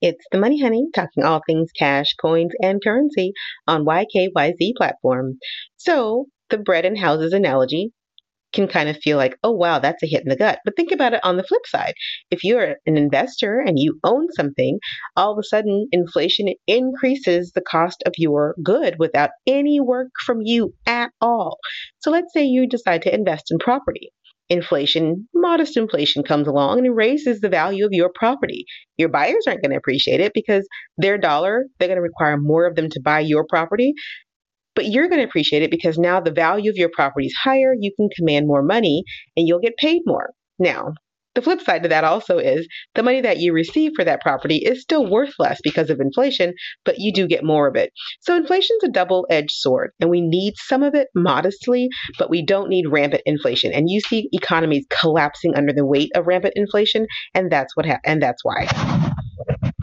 It's the Money Honey talking all things cash, coins, and currency on YKYZ platform. So, the bread and houses analogy can kind of feel like, oh, wow, that's a hit in the gut. But think about it on the flip side. If you're an investor and you own something, all of a sudden inflation increases the cost of your good without any work from you at all. So let's say you decide to invest in property inflation, modest inflation comes along and raises the value of your property. Your buyers aren't going to appreciate it because their dollar, they're going to require more of them to buy your property. But you're going to appreciate it because now the value of your property is higher, you can command more money, and you'll get paid more. Now, the flip side to that also is the money that you receive for that property is still worth less because of inflation, but you do get more of it. So inflation's a double-edged sword, and we need some of it modestly, but we don't need rampant inflation. And you see economies collapsing under the weight of rampant inflation, and that's what ha- and that's why.